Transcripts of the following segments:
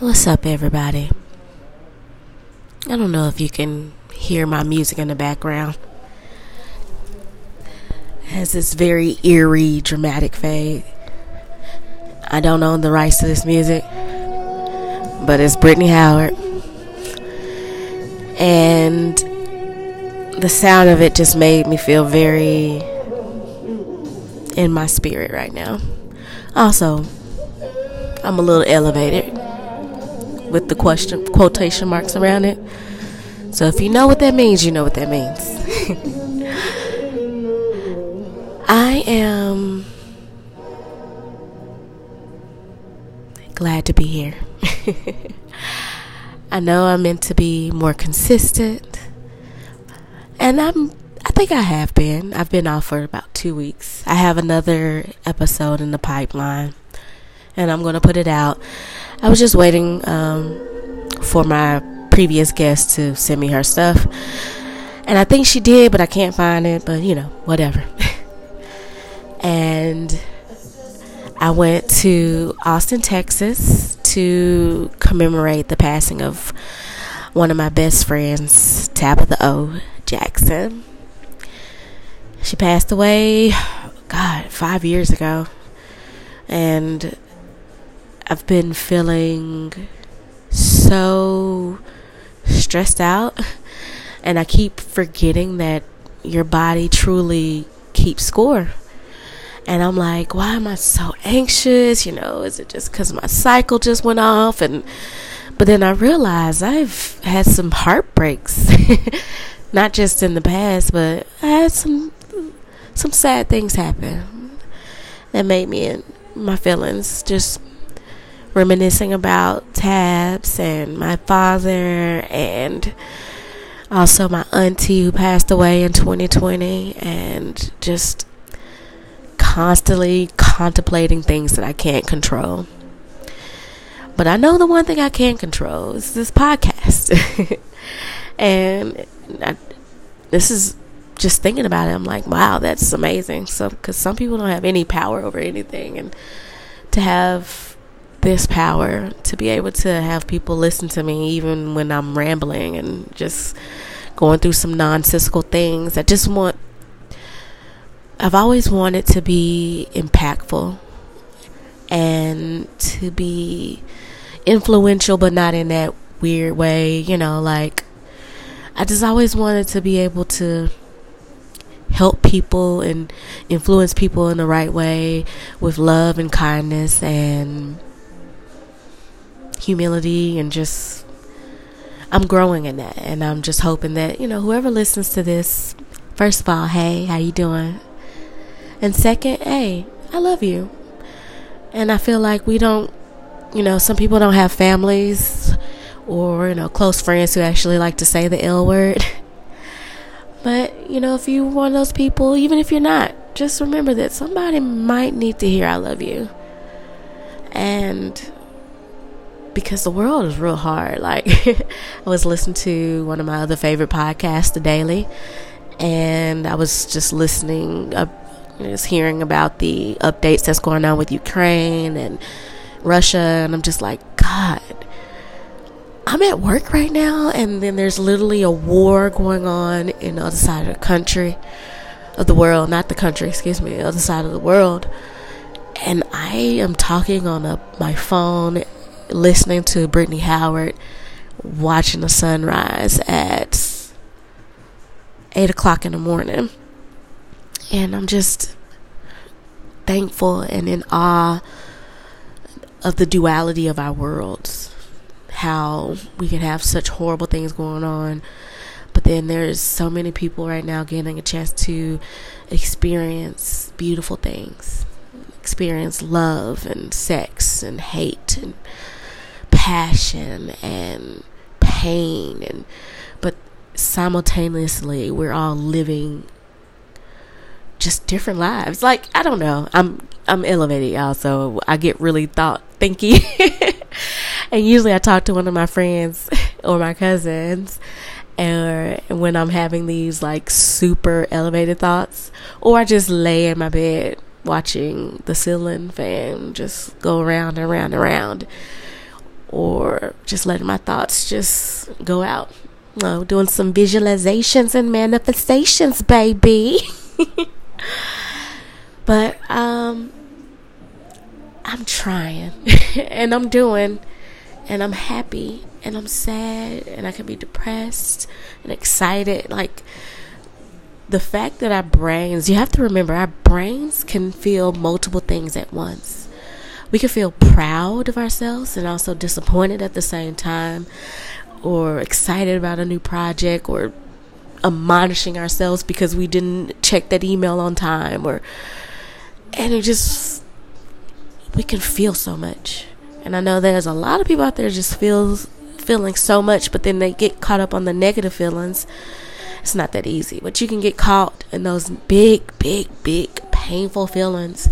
What's up, everybody? I don't know if you can hear my music in the background. It has this very eerie, dramatic fade. I don't own the rights to this music, but it's Brittany Howard. And the sound of it just made me feel very in my spirit right now. Also, I'm a little elevated with the question quotation marks around it. So if you know what that means, you know what that means. I am glad to be here. I know I'm meant to be more consistent. And I'm I think I have been. I've been off for about 2 weeks. I have another episode in the pipeline and I'm going to put it out. I was just waiting um, for my previous guest to send me her stuff. And I think she did, but I can't find it. But, you know, whatever. and I went to Austin, Texas to commemorate the passing of one of my best friends, Tabitha O. Jackson. She passed away, God, five years ago. And I've been feeling so stressed out, and I keep forgetting that your body truly keeps score. And I'm like, why am I so anxious? You know, is it just because my cycle just went off? And but then I realized I've had some heartbreaks, not just in the past, but I had some some sad things happen that made me in my feelings just reminiscing about tabs and my father and also my auntie who passed away in 2020 and just constantly contemplating things that I can't control. But I know the one thing I can control is this podcast. and I, this is just thinking about it. I'm like, wow, that's amazing. So, because some people don't have any power over anything, and to have this power to be able to have people listen to me even when I'm rambling and just going through some nonsensical things. I just want I've always wanted to be impactful and to be influential but not in that weird way, you know, like I just always wanted to be able to help people and influence people in the right way with love and kindness and humility and just I'm growing in that and I'm just hoping that, you know, whoever listens to this, first of all, hey, how you doing? And second, hey, I love you. And I feel like we don't, you know, some people don't have families or, you know, close friends who actually like to say the L word. But, you know, if you're one of those people, even if you're not, just remember that somebody might need to hear I love you. And because the world is real hard. Like, I was listening to one of my other favorite podcasts, The Daily, and I was just listening, uh, just hearing about the updates that's going on with Ukraine and Russia, and I'm just like, God, I'm at work right now, and then there's literally a war going on in the other side of the country, of the world, not the country, excuse me, the other side of the world. And I am talking on a, my phone listening to Brittany Howard, watching the sunrise at eight o'clock in the morning. And I'm just thankful and in awe of the duality of our worlds. How we can have such horrible things going on, but then there's so many people right now getting a chance to experience beautiful things, experience love and sex and hate and passion and pain and but simultaneously we're all living just different lives. Like i don't know. I'm i'm elevated y'all so i get really thought thinky. And usually i talk to one of my friends or my cousins and when i'm having these like super elevated thoughts or i just lay in my bed watching the ceiling fan just go around and around and around or just letting my thoughts just go out. No, doing some visualizations and manifestations, baby. but um I'm trying and I'm doing and I'm happy and I'm sad and I can be depressed and excited like the fact that our brains, you have to remember, our brains can feel multiple things at once. We can feel proud of ourselves and also disappointed at the same time, or excited about a new project, or admonishing ourselves because we didn't check that email on time, or and it just we can feel so much. And I know there's a lot of people out there just feels feeling so much, but then they get caught up on the negative feelings it's not that easy, but you can get caught in those big, big, big painful feelings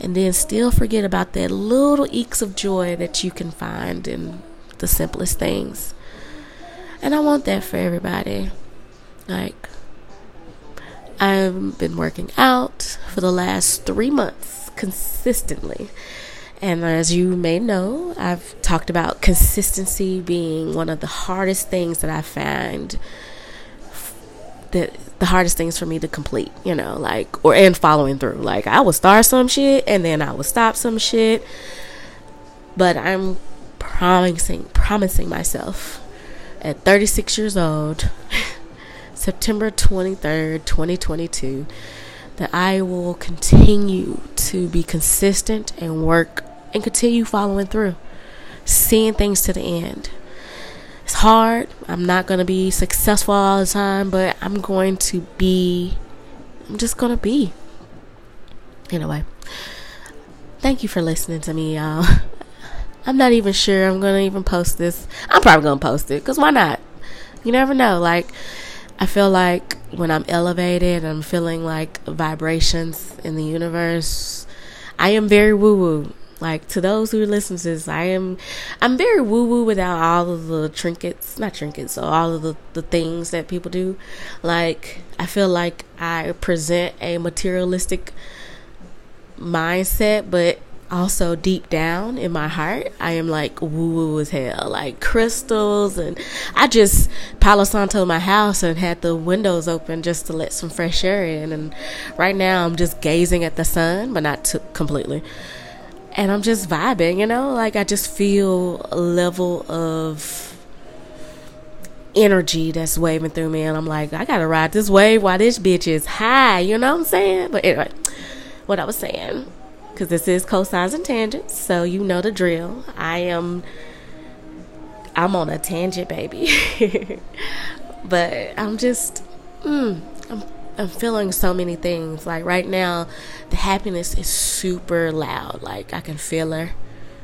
and then still forget about that little eeks of joy that you can find in the simplest things. And I want that for everybody. Like, I've been working out for the last three months consistently. And as you may know, I've talked about consistency being one of the hardest things that I find the the hardest things for me to complete, you know, like or and following through. Like I will start some shit and then I will stop some shit. But I'm promising promising myself at 36 years old, September 23rd, 2022, that I will continue to be consistent and work and continue following through, seeing things to the end it's hard. I'm not going to be successful all the time, but I'm going to be, I'm just going to be. Anyway, thank you for listening to me, y'all. I'm not even sure I'm going to even post this. I'm probably going to post it because why not? You never know. Like, I feel like when I'm elevated, I'm feeling like vibrations in the universe. I am very woo woo. Like to those who listen to this, I am I'm very woo woo without all of the trinkets, not trinkets, so all of the, the things that people do. Like I feel like I present a materialistic mindset, but also deep down in my heart, I am like woo woo as hell, like crystals, and I just Palo Santo my house and had the windows open just to let some fresh air in. And right now, I'm just gazing at the sun, but not t- completely and I'm just vibing, you know? Like I just feel a level of energy that's waving through me and I'm like, I gotta ride this wave while this bitch is high, you know what I'm saying? But anyway, what I was saying, because this is cosigns and tangents, so you know the drill. I am I'm on a tangent, baby. but I'm just mm, I'm feeling so many things. Like right now, the happiness is super loud. Like I can feel her.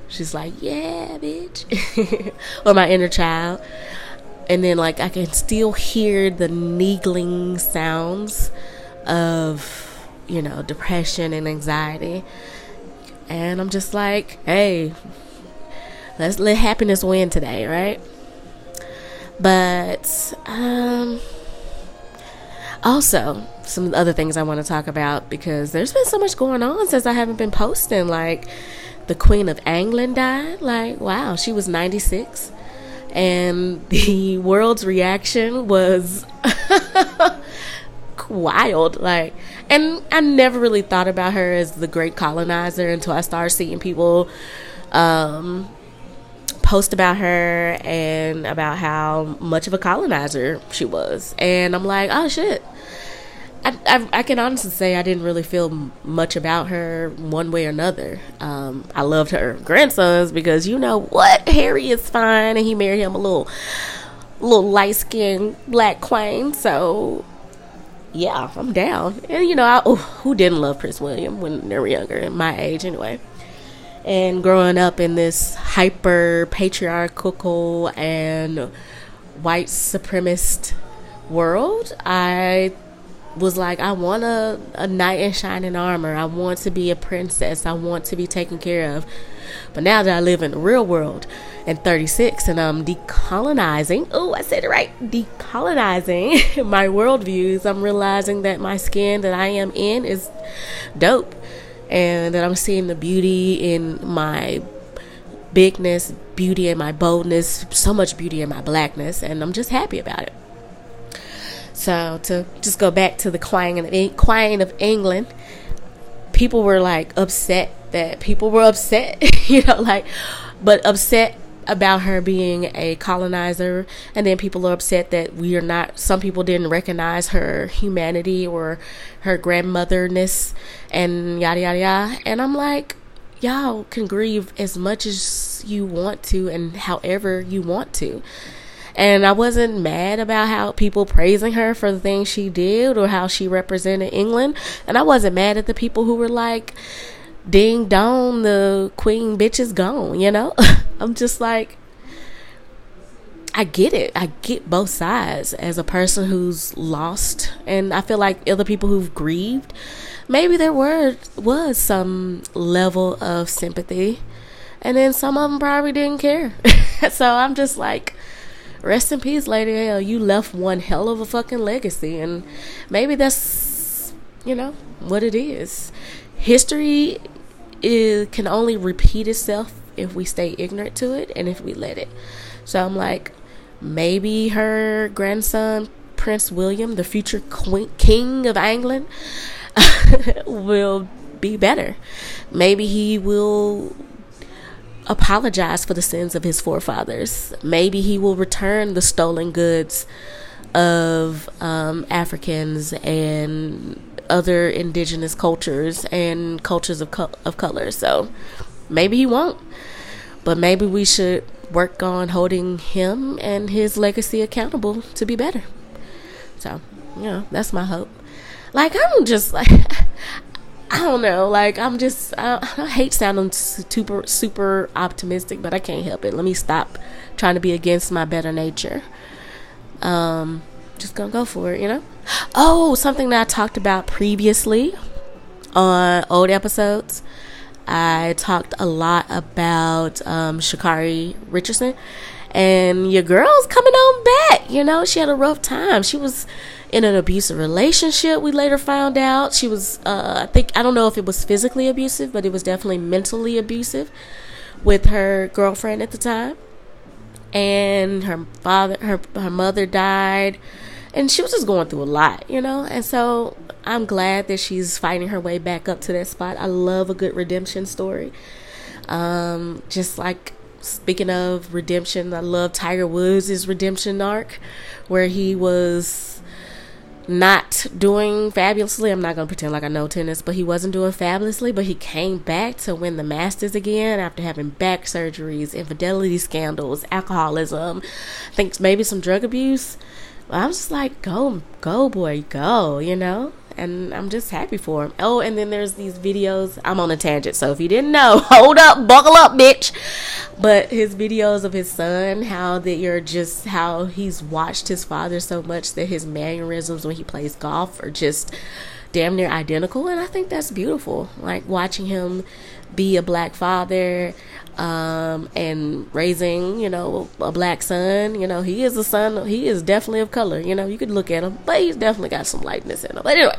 She's like, "Yeah, bitch," or my inner child. And then like I can still hear the niggling sounds of, you know, depression and anxiety. And I'm just like, "Hey, let's let happiness win today, right?" But um also, some other things I want to talk about because there's been so much going on since I haven't been posting. Like, the Queen of England died. Like, wow, she was 96. And the world's reaction was wild. Like, and I never really thought about her as the great colonizer until I started seeing people um, post about her and about how much of a colonizer she was. And I'm like, oh shit. I, I, I, can honestly say I didn't really feel much about her one way or another. Um, I loved her grandsons because you know what, Harry is fine, and he married him a little, little light skinned black queen. So, yeah, I'm down. And you know, I, oh, who didn't love Prince William when they were younger, my age anyway and growing up in this hyper patriarchal and white supremacist world, I was like, I want a, a knight in shining armor. I want to be a princess. I want to be taken care of. But now that I live in the real world and 36 and I'm decolonizing, oh, I said it right, decolonizing my worldviews, I'm realizing that my skin that I am in is dope and that I'm seeing the beauty in my bigness, beauty in my boldness, so much beauty in my blackness, and I'm just happy about it. So to just go back to the Queen of, Queen of England, people were like upset that people were upset, you know, like, but upset about her being a colonizer and then people are upset that we are not some people didn't recognize her humanity or her grandmotherness and yada yada yada and i'm like y'all can grieve as much as you want to and however you want to and I wasn't mad about how people praising her for the things she did or how she represented England. And I wasn't mad at the people who were like, ding dong, the queen bitch is gone, you know? I'm just like, I get it. I get both sides as a person who's lost, and I feel like other people who've grieved, maybe there were was some level of sympathy, and then some of them probably didn't care. so I'm just like, rest in peace, Lady L. You left one hell of a fucking legacy, and maybe that's you know what it is. History it can only repeat itself if we stay ignorant to it and if we let it. So I'm like, maybe her grandson, Prince William, the future queen, king of England, will be better. Maybe he will apologize for the sins of his forefathers. Maybe he will return the stolen goods of um, Africans and other indigenous cultures and cultures of co- of color. So maybe he won't, but maybe we should work on holding him and his legacy accountable to be better. So, you know, that's my hope. Like I'm just like I don't know. Like I'm just I, I hate sounding super super optimistic, but I can't help it. Let me stop trying to be against my better nature. Um, just gonna go for it, you know. Oh, something that I talked about previously on old episodes. I talked a lot about um, Sha'Carri Richardson, and your girl's coming on back. You know, she had a rough time. She was in an abusive relationship. We later found out she was. Uh, I think I don't know if it was physically abusive, but it was definitely mentally abusive with her girlfriend at the time. And her father, her her mother died and she was just going through a lot, you know. And so I'm glad that she's fighting her way back up to that spot. I love a good redemption story. Um, just like speaking of redemption, I love Tiger Woods' redemption arc, where he was not doing fabulously. I'm not gonna pretend like I know tennis, but he wasn't doing fabulously. But he came back to win the Masters again after having back surgeries, infidelity scandals, alcoholism, I think maybe some drug abuse. I was just like, go, go, boy, go, you know? And I'm just happy for him. Oh, and then there's these videos. I'm on a tangent, so if you didn't know, hold up, buckle up, bitch. But his videos of his son, how that you're just, how he's watched his father so much that his mannerisms when he plays golf are just damn near identical. And I think that's beautiful. Like watching him be a black father um, and raising, you know, a black son. You know, he is a son. He is definitely of color. You know, you could look at him, but he's definitely got some lightness in him. But anyway,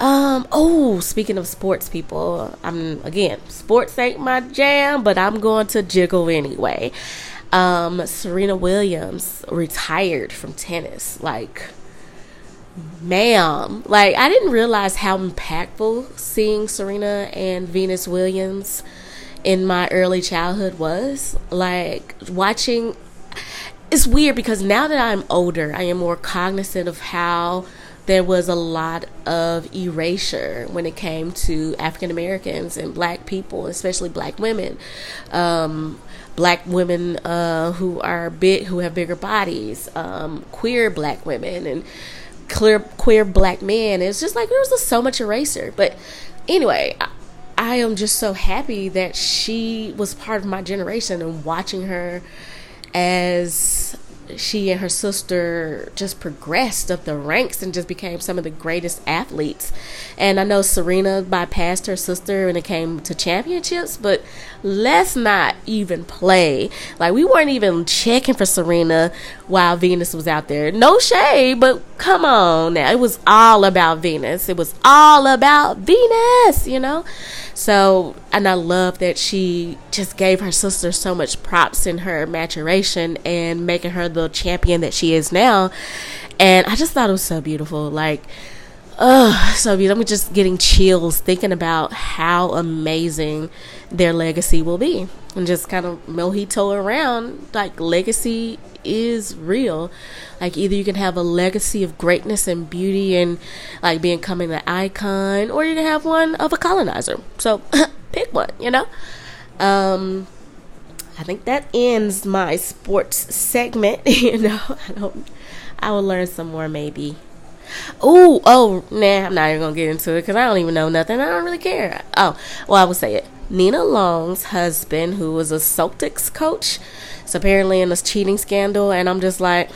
um, oh, speaking of sports people, I'm again, sports ain't my jam, but I'm going to jiggle anyway. Um, Serena Williams retired from tennis. Like, ma'am, like I didn't realize how impactful seeing Serena and Venus Williams in my early childhood was. Like watching it's weird because now that I'm older, I am more cognizant of how there was a lot of erasure when it came to African Americans and black people, especially black women. Um, black women uh, who are big, who have bigger bodies, um, queer black women, and clear queer black man. It's just like there was just so much eraser. But anyway, I am just so happy that she was part of my generation and watching her as she and her sister just progressed up the ranks and just became some of the greatest athletes. And I know Serena bypassed her sister when it came to championships, but let's not even play. Like, we weren't even checking for Serena while Venus was out there. No shade, but come on now. It was all about Venus. It was all about Venus, you know? So, and I love that she just gave her sister so much props in her maturation and making her the champion that she is now. And I just thought it was so beautiful. Like, oh, so beautiful. I'm just getting chills thinking about how amazing their legacy will be. And just kind of mojito around, like, legacy is real. Like either you can have a legacy of greatness and beauty and like becoming an icon, or you can have one of a colonizer. So pick one, you know. Um, I think that ends my sports segment. you know, I don't. I will learn some more maybe. Oh, oh, nah, I'm not even gonna get into it because I don't even know nothing. I don't really care. Oh, well, I will say it. Nia Long's husband, who was a Celtics coach, is apparently in this cheating scandal, and I'm just like,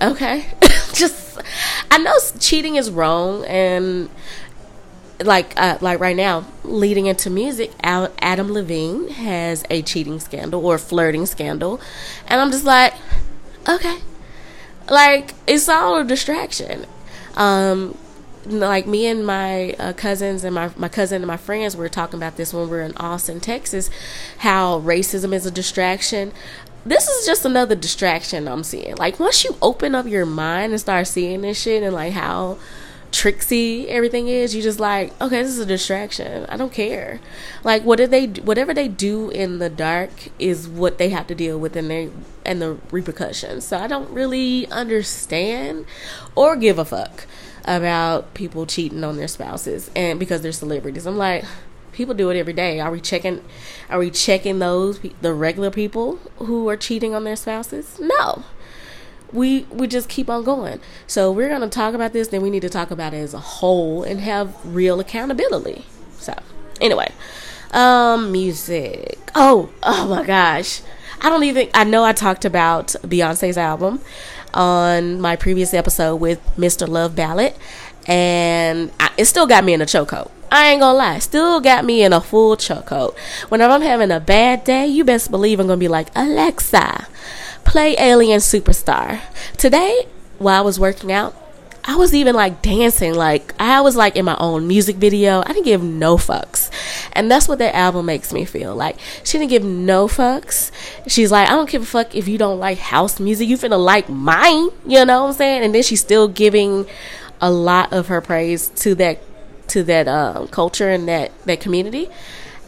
okay, just I know cheating is wrong, and like uh, like right now, leading into music, Adam Levine has a cheating scandal or flirting scandal, and I'm just like, okay, like it's all a distraction. Um, like me and my uh, cousins and my my cousin and my friends were talking about this when we were in Austin, Texas, how racism is a distraction. This is just another distraction I'm seeing. Like once you open up your mind and start seeing this shit and like how tricksy everything is you just like okay this is a distraction i don't care like what did they whatever they do in the dark is what they have to deal with and their and the repercussions so i don't really understand or give a fuck about people cheating on their spouses and because they're celebrities. I'm like, people do it every day. Are we checking? Are we checking those the regular people who are cheating on their spouses? No. We we just keep on going. So we're gonna talk about this. Then we need to talk about it as a whole and have real accountability. So anyway, um, music. Oh oh my gosh. I don't even. I know I talked about Beyonce's album on my previous episode with Mr. Love Ballad, and I, it still got me in a chokehold. I ain't gonna lie, still got me in a full chokehold. Whenever I'm having a bad day, you best believe I'm gonna be like, Alexa, play Alien Superstar. Today, while I was working out, I was even like dancing, like I was like in my own music video. I didn't give no fucks. And that's what that album makes me feel. Like she didn't give no fucks. She's like, I don't give a fuck if you don't like house music. You finna like mine. You know what I'm saying? And then she's still giving a lot of her praise to that to that um, culture and that that community.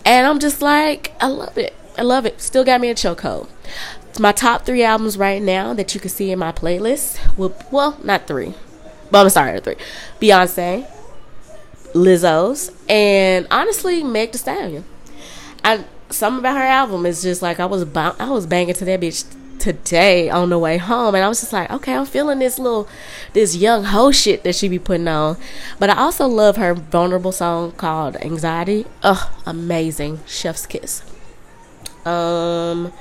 And I'm just like, I love it. I love it. Still got me a chokehold. It's my top three albums right now that you can see in my playlist. Well, well, not three But I'm sorry, three. Beyonce, Lizzo's, and honestly, Meg Thee Stallion. And something about her album is just like I was I was banging to that bitch today on the way home and I was just like, okay, I'm feeling this little this young hoe shit that she be putting on. But I also love her vulnerable song called Anxiety. Ugh, amazing. Chef's kiss. Um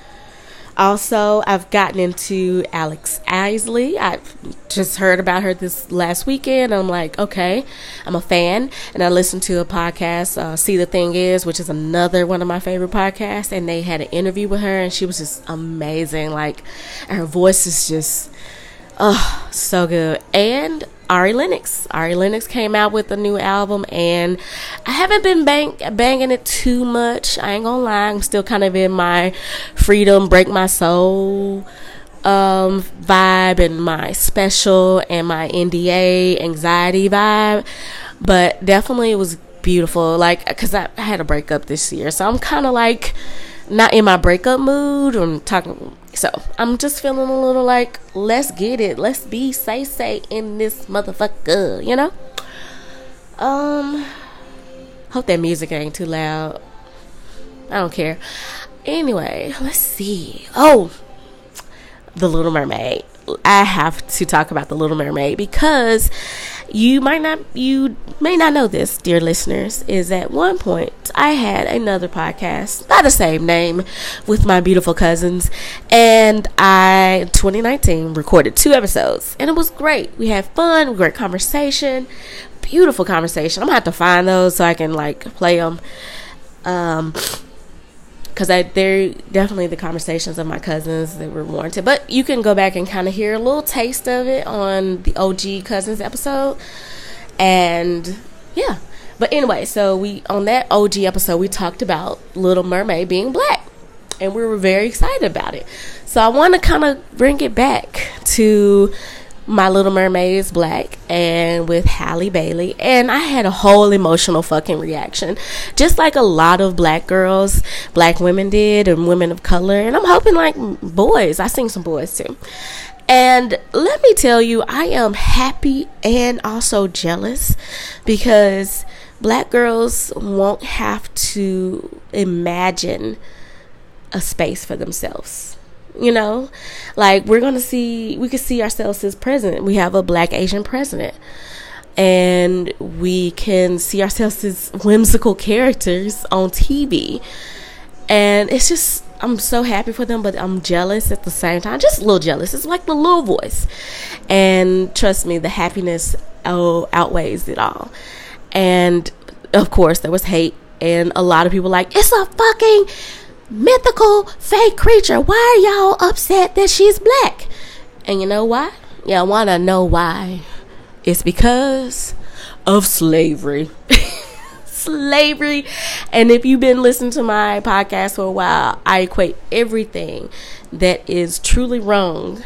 also, I've gotten into Alex Isley. I just heard about her this last weekend. I'm like, okay, I'm a fan. And I listened to a podcast, uh, See the Thing Is, which is another one of my favorite podcasts. And they had an interview with her, and she was just amazing. Like, her voice is just, oh, so good. And Ari Lennox. Ari Lennox came out with a new album, and I haven't been bang- banging it too much. I ain't gonna lie, I'm still kind of in my freedom, break my soul um, vibe, and my special and my NDA anxiety vibe. But definitely, it was beautiful. Like, cause I, I had a breakup this year, so I'm kind of like not in my breakup mood. I'm talking so I'm just feeling a little like, let's get it. Let's be say say in this motherfucker, you know? Um hope that music ain't too loud. I don't care. Anyway, let's see. Oh, The Little Mermaid. I have to talk about The Little Mermaid because you might not you may not know this, dear listeners, is at one point I had another podcast by the same name with my beautiful cousins and I 2019 recorded two episodes and it was great. We had fun, great conversation, beautiful conversation. I'm gonna have to find those so I can like play them. Um because they're definitely the conversations of my cousins that were warranted. But you can go back and kind of hear a little taste of it on the OG cousins episode, and yeah. But anyway, so we on that OG episode we talked about Little Mermaid being black. And we were very excited about it. So I want to kind of bring it back to my Little Mermaid is black and with Halle Bailey and I had a whole emotional fucking reaction just like a lot of black girls black women did and women of color and I'm hoping like boys I seen some boys too. And let me tell you I am happy and also jealous because black girls won't have to imagine a space for themselves you know? Like we're gonna see we could see ourselves as president. We have a black asian president. And we can see ourselves as whimsical characters on tv and it's just i'm so happy for them but i'm jealous at the same time. Just a little jealous. It's like the little voice. And trust me the happiness oh, outweighs it all. And of course there was hate. And a lot of people like it's a fucking mythical fake creature. Why are y'all upset that she's black? And you know why? Y'all want to know why? It's because of slavery. slavery. And if you've been listening to my podcast for a while, I equate everything that is truly wrong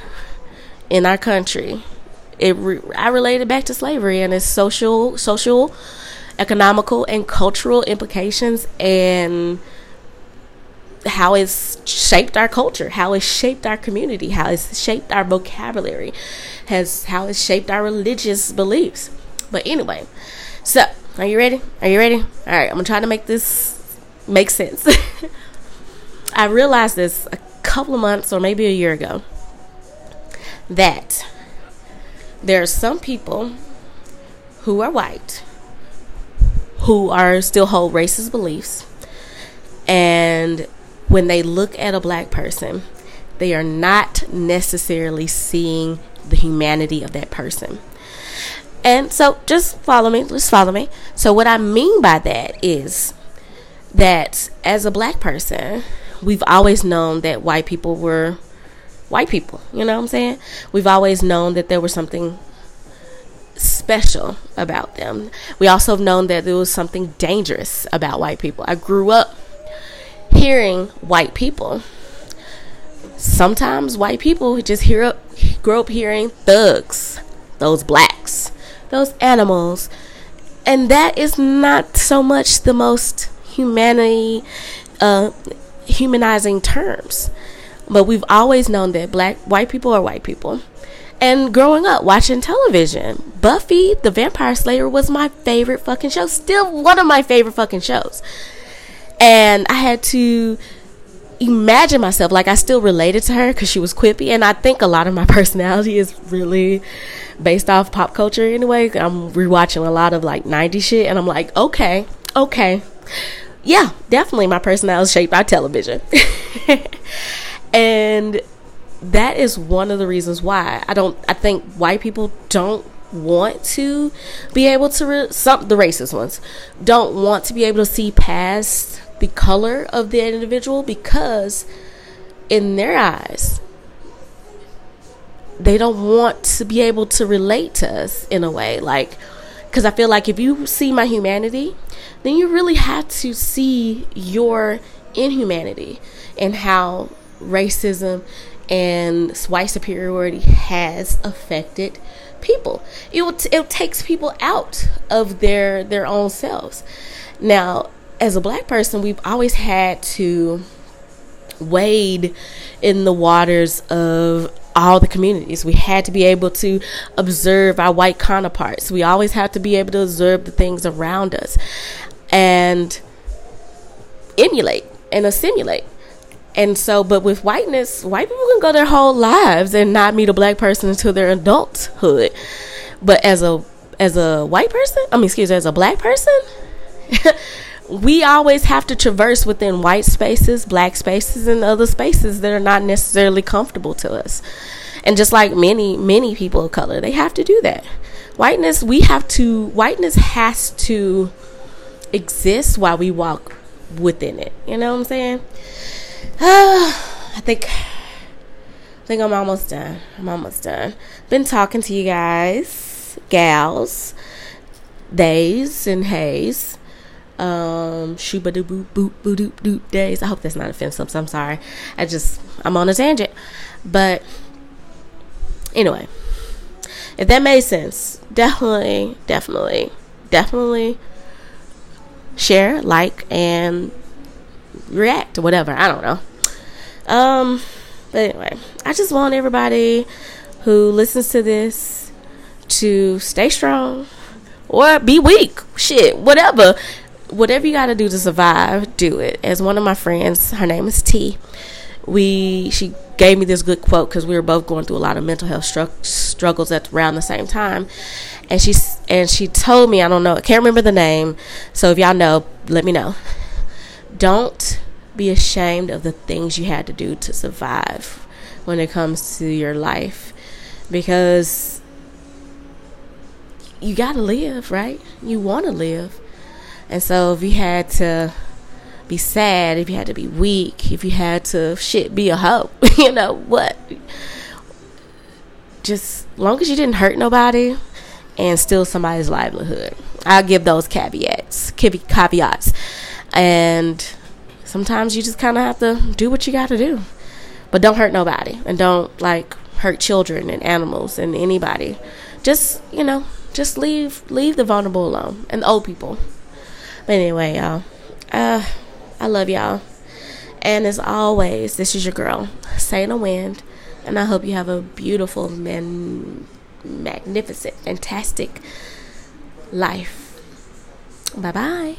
in our country. It re- I relate it back to slavery and its social, social, economical, and cultural implications and how it's shaped our culture, how it's shaped our community, how it's shaped our vocabulary, has how it's shaped our religious beliefs. But anyway, so are you ready? Are you ready? All right, I'm gonna try to make this make sense. I realized this a couple of months or maybe a year ago that there are some people who are white who are still hold racist beliefs and when they look at a black person, they are not necessarily seeing the humanity of that person. And so just follow me, just follow me. So what I mean by that is that as a black person, we've always known that white people were white people, you know what I'm saying? We've always known that there was something special about them. We also have known that there was something dangerous about white people. I grew up hearing white people. Sometimes white people just hear up, grow up hearing thugs, those blacks, those animals, and that is not so much the most humanity, uh, humanizing terms. But we've always known that black white people are white people. And growing up watching television, Buffy the Vampire Slayer was my favorite fucking show. Still one of my favorite fucking shows and I had to imagine myself like I still related to her because she was quippy, and I think a lot of my personality is really based off pop culture anyway. I'm rewatching a lot of like 90s shit, and I'm like, okay, okay, yeah, definitely my personality is shaped by television, and that is one of the reasons why I don't. I think white people don't want to be able to re- some the racist ones don't want to be able to see past the color of the individual because in their eyes they don't want to be able to relate to us in a way like because i feel like if you see my humanity then you really have to see your inhumanity and how racism and white superiority has affected people it, it takes people out of their their own selves now as a black person, we've always had to wade in the waters of all the communities. We had to be able to observe our white counterparts. We always had to be able to observe the things around us and emulate and assimilate. And so, but with whiteness, white people can go their whole lives and not meet a black person until their adulthood. But as a as a white person, I mean, excuse me, as a black person, we always have to traverse within white spaces, black spaces, and other spaces that are not necessarily comfortable to us. And just like many, many people of color, they have to do that. Whiteness, we have to, whiteness has to exist while we walk within it. You know what I'm saying? I think, I think I'm almost done. I'm almost done. Been talking to you guys, gals days and hays. Um, shooba doo boop boop boop doop doop days. I hope that's not offensive. So I'm sorry. I just I'm on a tangent, but anyway, if that made sense, definitely, definitely, definitely share, like, and react, or whatever. I don't know. Um, but anyway, I just want everybody who listens to this to stay strong or be weak. Shit, whatever. Whatever you got to do to survive, do it. As one of my friends, her name is T. We she gave me this good quote because we were both going through a lot of mental health stru- struggles at around the same time, and she and she told me I don't know I can't remember the name, so if y'all know, let me know. Don't be ashamed of the things you had to do to survive when it comes to your life, because you got to live, right? You want to live. And so if you had to be sad, if you had to be weak, if you had to shit be a hoe, you know what? Just long as you didn't hurt nobody and steal somebody's livelihood. I'll give those caveats, caveats. And sometimes you just kind of have to do what you got to do. But don't hurt nobody and don't like hurt children and animals and anybody. Just, you know, just leave leave the vulnerable alone and the old people. But anyway, y'all. Uh I love y'all. And as always, this is your girl, Say the Wind. And I hope you have a beautiful, man, magnificent, fantastic life. Bye bye.